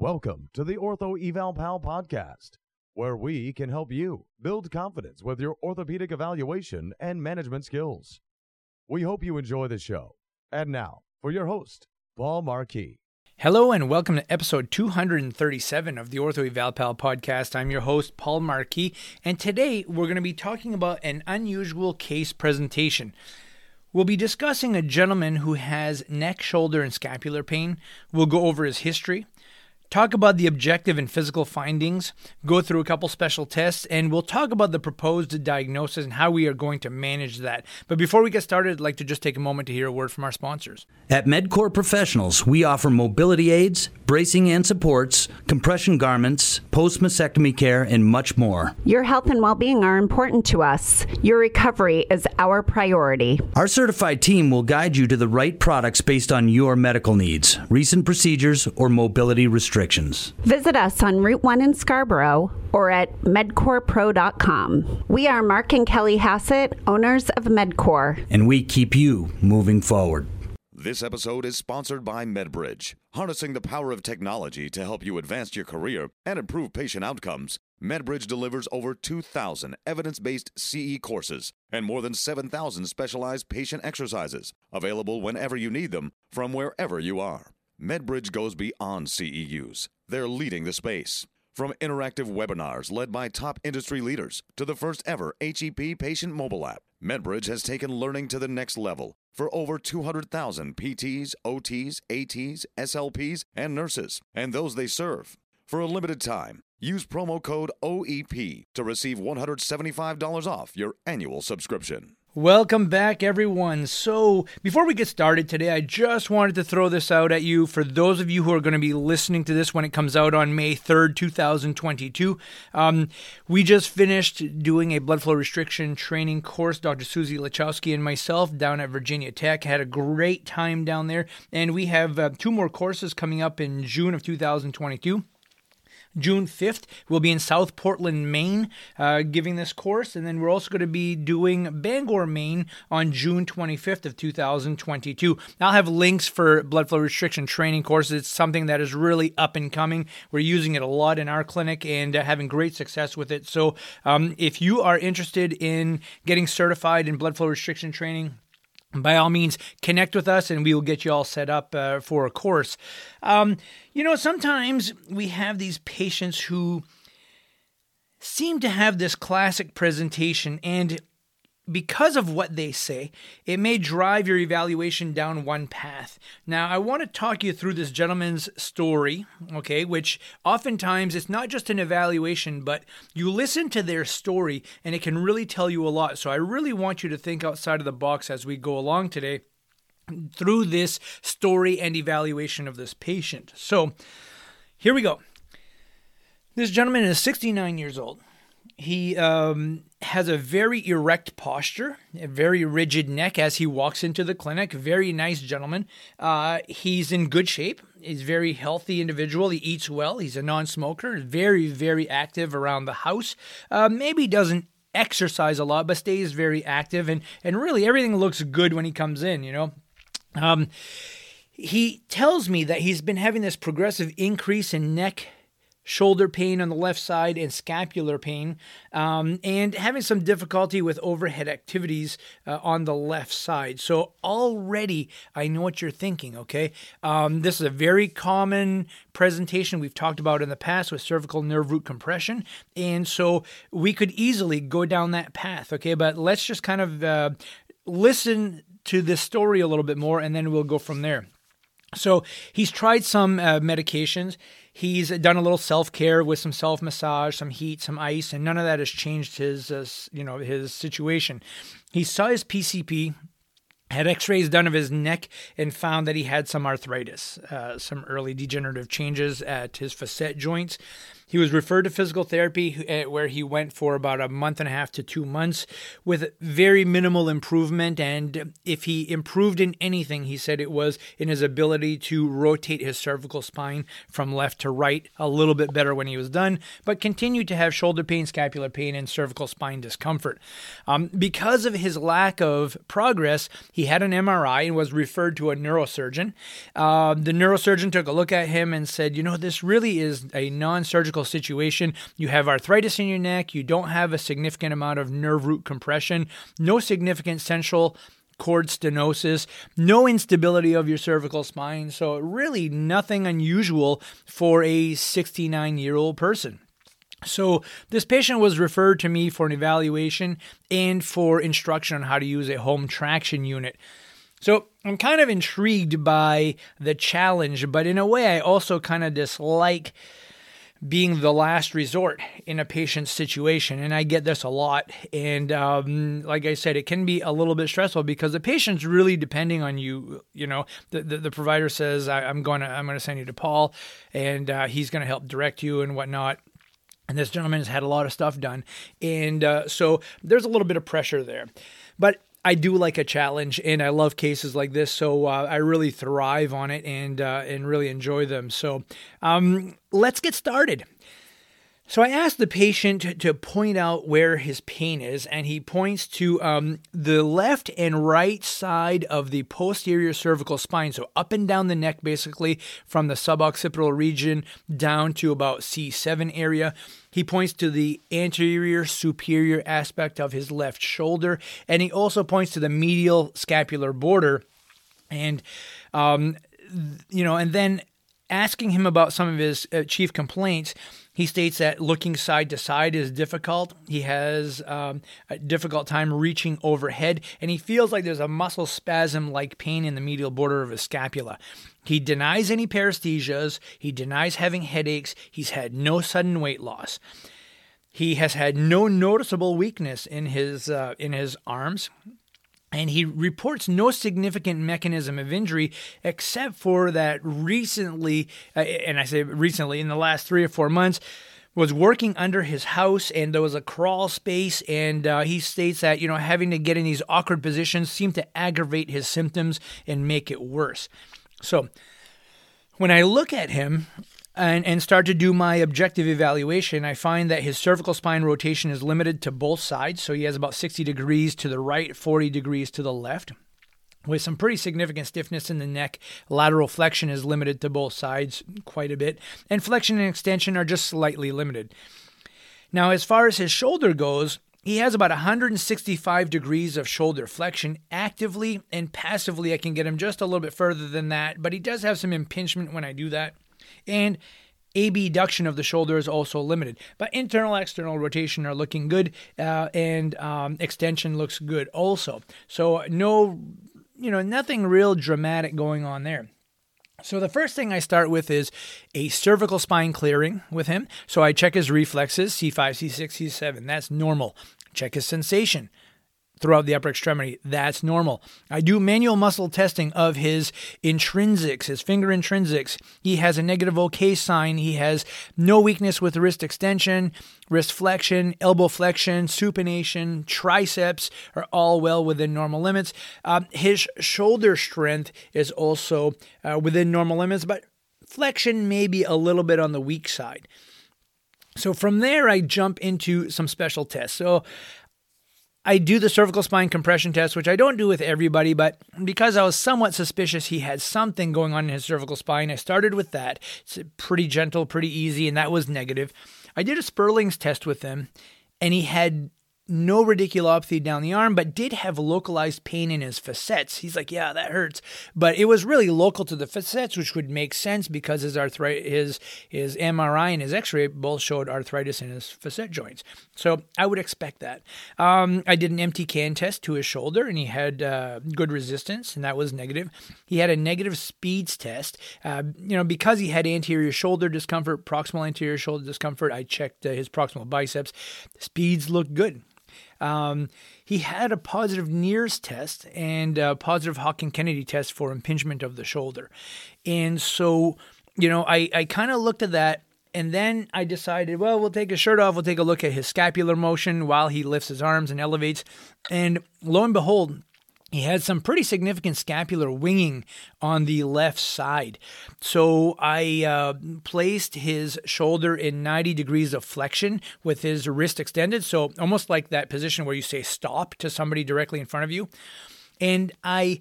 Welcome to the Ortho Eval Pal podcast, where we can help you build confidence with your orthopedic evaluation and management skills. We hope you enjoy the show. And now, for your host, Paul Marquis. Hello and welcome to episode 237 of the Ortho Eval Pal podcast. I'm your host, Paul Marquis, and today we're going to be talking about an unusual case presentation. We'll be discussing a gentleman who has neck, shoulder, and scapular pain. We'll go over his history talk about the objective and physical findings, go through a couple special tests, and we'll talk about the proposed diagnosis and how we are going to manage that. But before we get started, I'd like to just take a moment to hear a word from our sponsors. At MedCore Professionals, we offer mobility aids, bracing and supports, compression garments, post mastectomy care, and much more. Your health and well being are important to us. Your recovery is our priority. Our certified team will guide you to the right products based on your medical needs, recent procedures, or mobility restrictions restrictions. Visit us on Route 1 in Scarborough or at medcorepro.com. We are Mark and Kelly Hassett, owners of Medcore. And we keep you moving forward. This episode is sponsored by MedBridge. Harnessing the power of technology to help you advance your career and improve patient outcomes, MedBridge delivers over 2,000 evidence based CE courses and more than 7,000 specialized patient exercises, available whenever you need them from wherever you are. MedBridge goes beyond CEUs. They're leading the space. From interactive webinars led by top industry leaders to the first ever HEP patient mobile app, MedBridge has taken learning to the next level for over 200,000 PTs, OTs, ATs, SLPs, and nurses, and those they serve. For a limited time, use promo code OEP to receive $175 off your annual subscription. Welcome back, everyone. So, before we get started today, I just wanted to throw this out at you for those of you who are going to be listening to this when it comes out on May 3rd, 2022. Um, we just finished doing a blood flow restriction training course, Dr. Susie Lachowski and myself, down at Virginia Tech. Had a great time down there, and we have uh, two more courses coming up in June of 2022. June 5th, we'll be in South Portland, Maine, uh, giving this course. And then we're also going to be doing Bangor, Maine on June 25th of 2022. I'll have links for blood flow restriction training courses. It's something that is really up and coming. We're using it a lot in our clinic and uh, having great success with it. So um, if you are interested in getting certified in blood flow restriction training, by all means, connect with us and we will get you all set up uh, for a course. Um, you know, sometimes we have these patients who seem to have this classic presentation and because of what they say, it may drive your evaluation down one path. Now, I want to talk you through this gentleman's story, okay, which oftentimes it's not just an evaluation, but you listen to their story and it can really tell you a lot. So I really want you to think outside of the box as we go along today through this story and evaluation of this patient. So here we go. This gentleman is 69 years old. He um, has a very erect posture, a very rigid neck as he walks into the clinic. Very nice gentleman. Uh, he's in good shape. He's a very healthy individual. He eats well. He's a non-smoker. Very, very active around the house. Uh, maybe doesn't exercise a lot, but stays very active. And and really everything looks good when he comes in. You know. Um, he tells me that he's been having this progressive increase in neck shoulder pain on the left side and scapular pain, um, and having some difficulty with overhead activities uh, on the left side. So already I know what you're thinking, okay? Um, this is a very common presentation we've talked about in the past with cervical nerve root compression. And so we could easily go down that path, okay? But let's just kind of uh, listen to this story a little bit more and then we'll go from there. So he's tried some uh, medications. He's done a little self care with some self massage, some heat, some ice, and none of that has changed his, uh, you know, his situation. He saw his PCP, had x-rays done of his neck and found that he had some arthritis uh, some early degenerative changes at his facet joints he was referred to physical therapy, eh, where he went for about a month and a half to two months with very minimal improvement. And if he improved in anything, he said it was in his ability to rotate his cervical spine from left to right a little bit better when he was done, but continued to have shoulder pain, scapular pain, and cervical spine discomfort. Um, because of his lack of progress, He had an MRI and was referred to a neurosurgeon. Uh, the neurosurgeon took a look at him and said, You know, this really is a non surgical situation. You have arthritis in your neck, you don't have a significant amount of nerve root compression, no significant central cord stenosis, no instability of your cervical spine. So, really, nothing unusual for a 69 year old person. So, this patient was referred to me for an evaluation and for instruction on how to use a home traction unit. So, I'm kind of intrigued by the challenge, but in a way, I also kind of dislike being the last resort in a patient's situation. And I get this a lot. And um, like I said, it can be a little bit stressful because the patient's really depending on you. You know, the, the, the provider says, I, am going to I'm going to send you to Paul, and uh, he's going to help direct you and whatnot. And this gentleman has had a lot of stuff done. And uh, so there's a little bit of pressure there. But I do like a challenge, and I love cases like this, so uh, I really thrive on it and uh, and really enjoy them. So um, let's get started. So I asked the patient to point out where his pain is, and he points to um, the left and right side of the posterior cervical spine. So up and down the neck, basically, from the suboccipital region down to about C7 area. He points to the anterior superior aspect of his left shoulder, and he also points to the medial scapular border. And, um, you know, and then asking him about some of his uh, chief complaints, he states that looking side to side is difficult. He has um, a difficult time reaching overhead, and he feels like there's a muscle spasm like pain in the medial border of his scapula. He denies any paresthesias, he denies having headaches, he's had no sudden weight loss. He has had no noticeable weakness in his uh, in his arms and he reports no significant mechanism of injury except for that recently, uh, and I say recently, in the last three or four months, was working under his house and there was a crawl space and uh, he states that you know having to get in these awkward positions seemed to aggravate his symptoms and make it worse. So when i look at him and, and start to do my objective evaluation, I find that his cervical spine rotation is limited to both sides. So he has about 60 degrees to the right, 40 degrees to the left. With some pretty significant stiffness in the neck, lateral flexion is limited to both sides quite a bit, and flexion and extension are just slightly limited. Now, as far as his shoulder goes, he has about 165 degrees of shoulder flexion. Actively and passively, I can get him just a little bit further than that, but he does have some impingement when I do that and abduction of the shoulder is also limited. But internal external rotation are looking good, uh, and um, extension looks good also. So no, you know, nothing real dramatic going on there. So the first thing I start with is a cervical spine clearing with him. So I check his reflexes, C5, C6, C7. That's normal. Check his sensation throughout the upper extremity. That's normal. I do manual muscle testing of his intrinsics, his finger intrinsics. He has a negative OK sign. He has no weakness with wrist extension, wrist flexion, elbow flexion, supination, triceps are all well within normal limits. Um, his shoulder strength is also uh, within normal limits, but flexion may be a little bit on the weak side. So from there, I jump into some special tests. So I do the cervical spine compression test, which I don't do with everybody, but because I was somewhat suspicious he had something going on in his cervical spine, I started with that. It's pretty gentle, pretty easy, and that was negative. I did a Spurling's test with him, and he had no radiculopathy down the arm, but did have localized pain in his facets. He's like, yeah, that hurts, but it was really local to the facets, which would make sense because his his his MRI and his X-ray both showed arthritis in his facet joints. So I would expect that. Um, I did an empty can test to his shoulder, and he had uh, good resistance, and that was negative. He had a negative speeds test. Uh, you know, because he had anterior shoulder discomfort, proximal anterior shoulder discomfort. I checked uh, his proximal biceps. Speeds looked good. Um, he had a positive Neer's test and a positive Hawkins Kennedy test for impingement of the shoulder. And so, you know, I, I kind of looked at that and then I decided, well, we'll take his shirt off. We'll take a look at his scapular motion while he lifts his arms and elevates. And lo and behold, he had some pretty significant scapular winging on the left side. So I uh, placed his shoulder in 90 degrees of flexion with his wrist extended. So almost like that position where you say stop to somebody directly in front of you. and I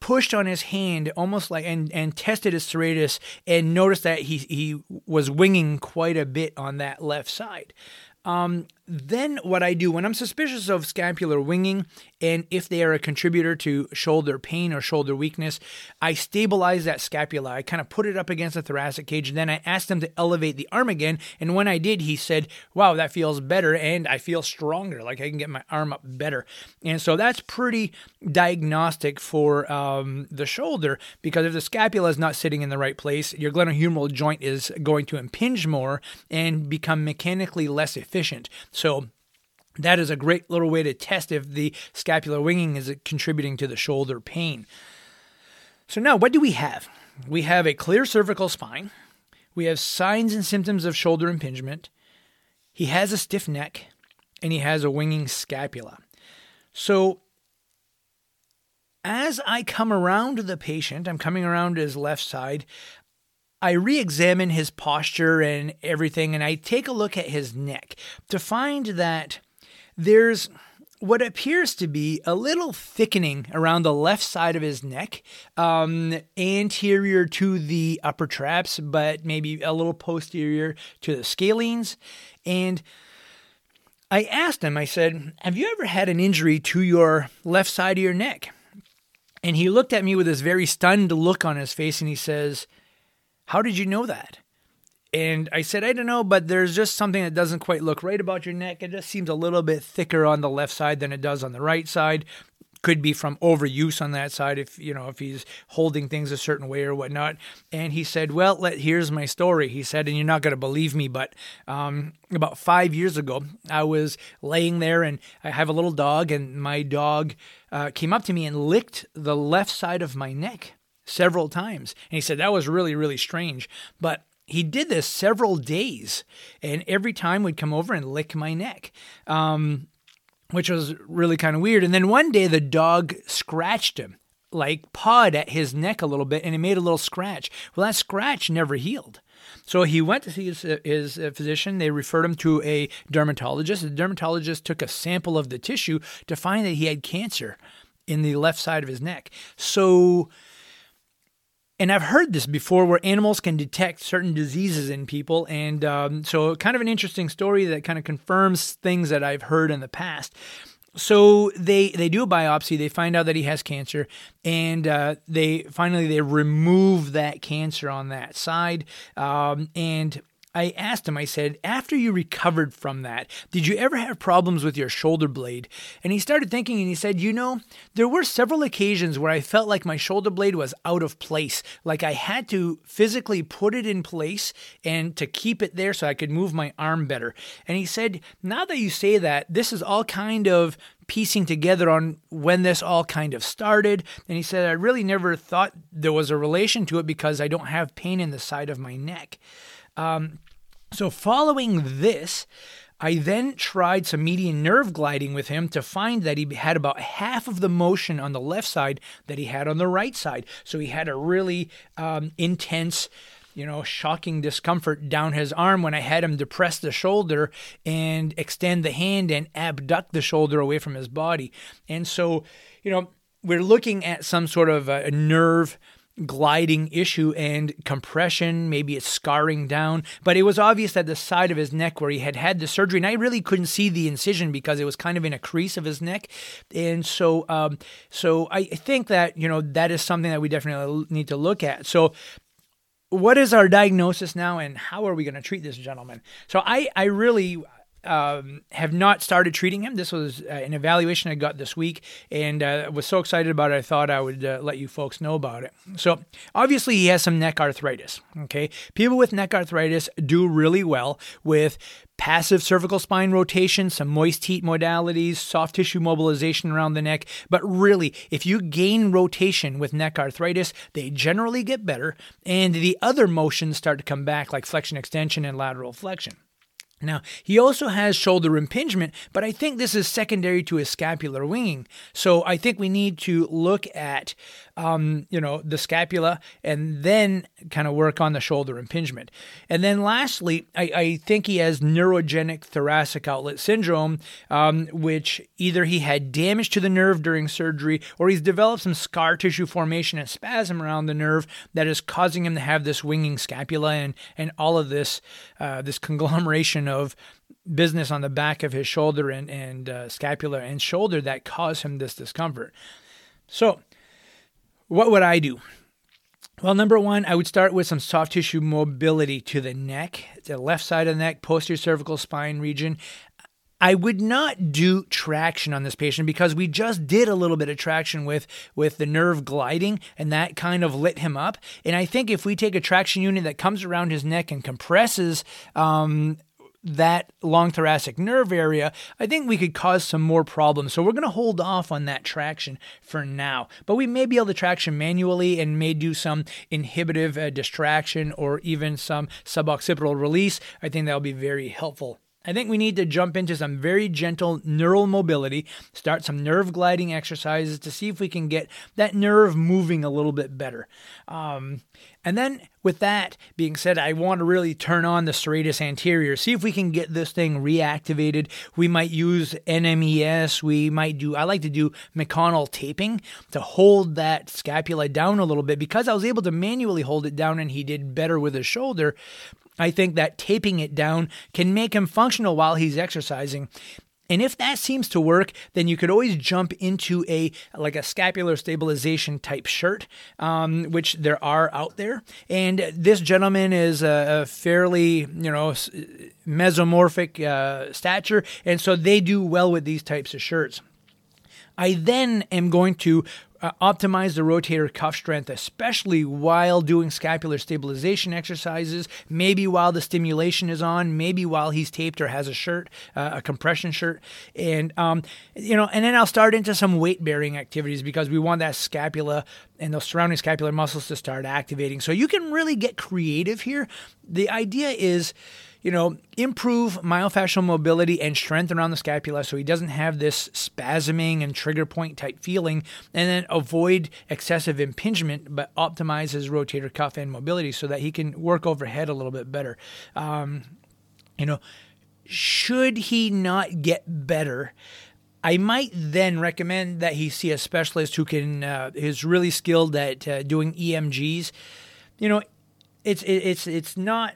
pushed on his hand almost like and and tested his serratus and noticed that he he was winging quite a bit on that left side. Um, then what I do when I'm suspicious of scapular winging and if they are a contributor to shoulder pain or shoulder weakness, I stabilize that scapula. I kind of put it up against the thoracic cage and then I asked him to elevate the arm again. And when I did, he said, Wow, that feels better and I feel stronger. Like I can get my arm up better. And so that's pretty diagnostic for um, the shoulder because if the scapula is not sitting in the right place, your glenohumeral joint is going to impinge more and become mechanically less efficient. So that is a great little way to test if the scapular winging is contributing to the shoulder pain. So now what do we have? We have a clear cervical spine. We have signs and symptoms of shoulder impingement. He has a stiff neck and he has a winging scapula. So as I come around the patient, I'm coming around his left side. I re examine his posture and everything, and I take a look at his neck to find that there's what appears to be a little thickening around the left side of his neck, um, anterior to the upper traps, but maybe a little posterior to the scalenes. And I asked him, I said, Have you ever had an injury to your left side of your neck? And he looked at me with this very stunned look on his face and he says, how did you know that? And I said, I don't know, but there's just something that doesn't quite look right about your neck. It just seems a little bit thicker on the left side than it does on the right side. Could be from overuse on that side if you know if he's holding things a certain way or whatnot. And he said, "Well, let, here's my story." He said, and you're not going to believe me, but um, about five years ago, I was laying there, and I have a little dog, and my dog uh, came up to me and licked the left side of my neck several times. And he said that was really, really strange. But he did this several days, and every time would come over and lick my neck. Um, which was really kind of weird. And then one day the dog scratched him, like pawed at his neck a little bit, and it made a little scratch. Well, that scratch never healed. So he went to see his, his physician. They referred him to a dermatologist. The dermatologist took a sample of the tissue to find that he had cancer in the left side of his neck. So and I've heard this before where animals can detect certain diseases in people. And um, so, kind of an interesting story that kind of confirms things that I've heard in the past. So they they do a biopsy. They find out that he has cancer, and uh, they finally they remove that cancer on that side. Um, and I asked him, I said, after you recovered from that, did you ever have problems with your shoulder blade? And he started thinking and he said, You know, there were several occasions where I felt like my shoulder blade was out of place, like I had to physically put it in place and to keep it there so I could move my arm better. And he said, Now that you say that, this is all kind of piecing together on when this all kind of started. And he said, I really never thought there was a relation to it because I don't have pain in the side of my neck. Um, so, following this, I then tried some median nerve gliding with him to find that he had about half of the motion on the left side that he had on the right side. So, he had a really um, intense you know, shocking discomfort down his arm when I had him depress the shoulder and extend the hand and abduct the shoulder away from his body. And so, you know, we're looking at some sort of a nerve gliding issue and compression. Maybe it's scarring down, but it was obvious that the side of his neck where he had had the surgery, and I really couldn't see the incision because it was kind of in a crease of his neck. And so, um, so I think that, you know, that is something that we definitely need to look at. So, what is our diagnosis now and how are we going to treat this gentleman? So I, I really um, have not started treating him. This was uh, an evaluation I got this week, and uh, was so excited about it. I thought I would uh, let you folks know about it. So obviously, he has some neck arthritis. Okay, people with neck arthritis do really well with passive cervical spine rotation, some moist heat modalities, soft tissue mobilization around the neck. But really, if you gain rotation with neck arthritis, they generally get better, and the other motions start to come back, like flexion extension and lateral flexion. Now, he also has shoulder impingement, but I think this is secondary to his scapular winging. So I think we need to look at um, you know, the scapula, and then kind of work on the shoulder impingement. And then lastly, I, I think he has neurogenic thoracic outlet syndrome, um, which either he had damage to the nerve during surgery or he's developed some scar tissue formation and spasm around the nerve that is causing him to have this winging scapula and, and all of this, uh, this conglomeration of business on the back of his shoulder and, and uh, scapula and shoulder that cause him this discomfort. So, what would I do? Well, number one, I would start with some soft tissue mobility to the neck, the left side of the neck, posterior cervical spine region. I would not do traction on this patient because we just did a little bit of traction with with the nerve gliding and that kind of lit him up. And I think if we take a traction unit that comes around his neck and compresses um, that long thoracic nerve area, I think we could cause some more problems. So we're going to hold off on that traction for now. But we may be able to traction manually and may do some inhibitive uh, distraction or even some suboccipital release. I think that'll be very helpful. I think we need to jump into some very gentle neural mobility, start some nerve gliding exercises to see if we can get that nerve moving a little bit better. Um, and then, with that being said, I want to really turn on the serratus anterior, see if we can get this thing reactivated. We might use NMES. We might do, I like to do McConnell taping to hold that scapula down a little bit because I was able to manually hold it down and he did better with his shoulder. I think that taping it down can make him functional while he's exercising. And if that seems to work, then you could always jump into a like a scapular stabilization type shirt, um, which there are out there. And this gentleman is a, a fairly you know mesomorphic uh, stature, and so they do well with these types of shirts. I then am going to uh, optimize the rotator cuff strength, especially while doing scapular stabilization exercises, maybe while the stimulation is on, maybe while he's taped or has a shirt, uh, a compression shirt. And, um, you know, and then I'll start into some weight bearing activities because we want that scapula and those surrounding scapular muscles to start activating. So you can really get creative here. The idea is, you know, improve myofascial mobility and strength around the scapula so he doesn't have this spasming and trigger point type feeling, and then avoid excessive impingement, but optimize his rotator cuff and mobility so that he can work overhead a little bit better. Um, you know, should he not get better, I might then recommend that he see a specialist who can uh, is really skilled at uh, doing EMGs. You know, it's it's it's not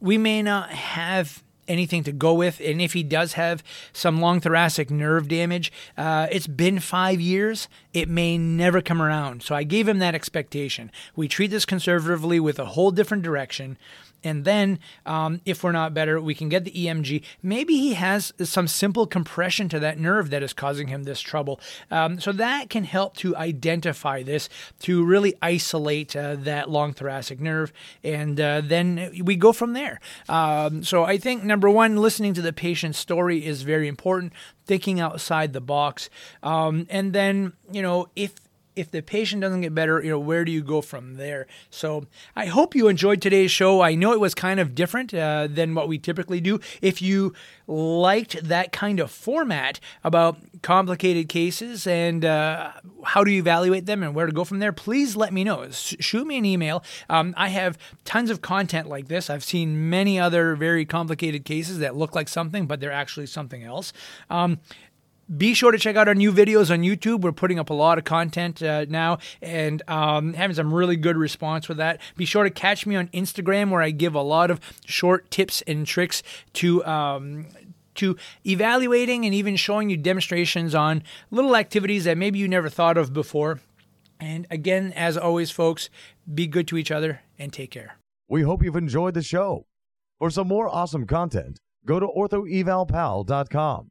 we may not have anything to go with. And if he does have some long thoracic nerve damage, uh, it's been five years. It may never come around. So I gave him that expectation. We treat this conservatively with a whole different direction. And then, um, if we're not better, we can get the EMG. Maybe he has some simple compression to that nerve that is causing him this trouble. Um, so that can help to identify this, to really isolate uh, that long thoracic nerve, and uh, then we go from there. Um, so I think number one, listening to the patient's story is very important. Thinking outside the box, um, and then you know if if the patient doesn't get better, you know, where do you go from there? So I hope you enjoyed today's show. I know it was kind of different uh, than what we typically do. If you liked that kind of format about complicated cases and uh, how to evaluate them and where to go from there, please let me know. shoot me an email. Um, I have tons of content like this. I've seen many other very complicated cases that look like something, but they're actually something else. Um, be sure to check out our new videos on YouTube. We're putting up a lot of content uh, now and um, having some really good response with that. Be sure to catch me on Instagram where I give a lot of short tips and tricks to. Um, to evaluating and even showing you demonstrations on little activities that maybe you never thought of before. And again, as always, folks, be good to each other and take care. We hope you've enjoyed the show. For some more awesome content, go to orthoevalpal.com.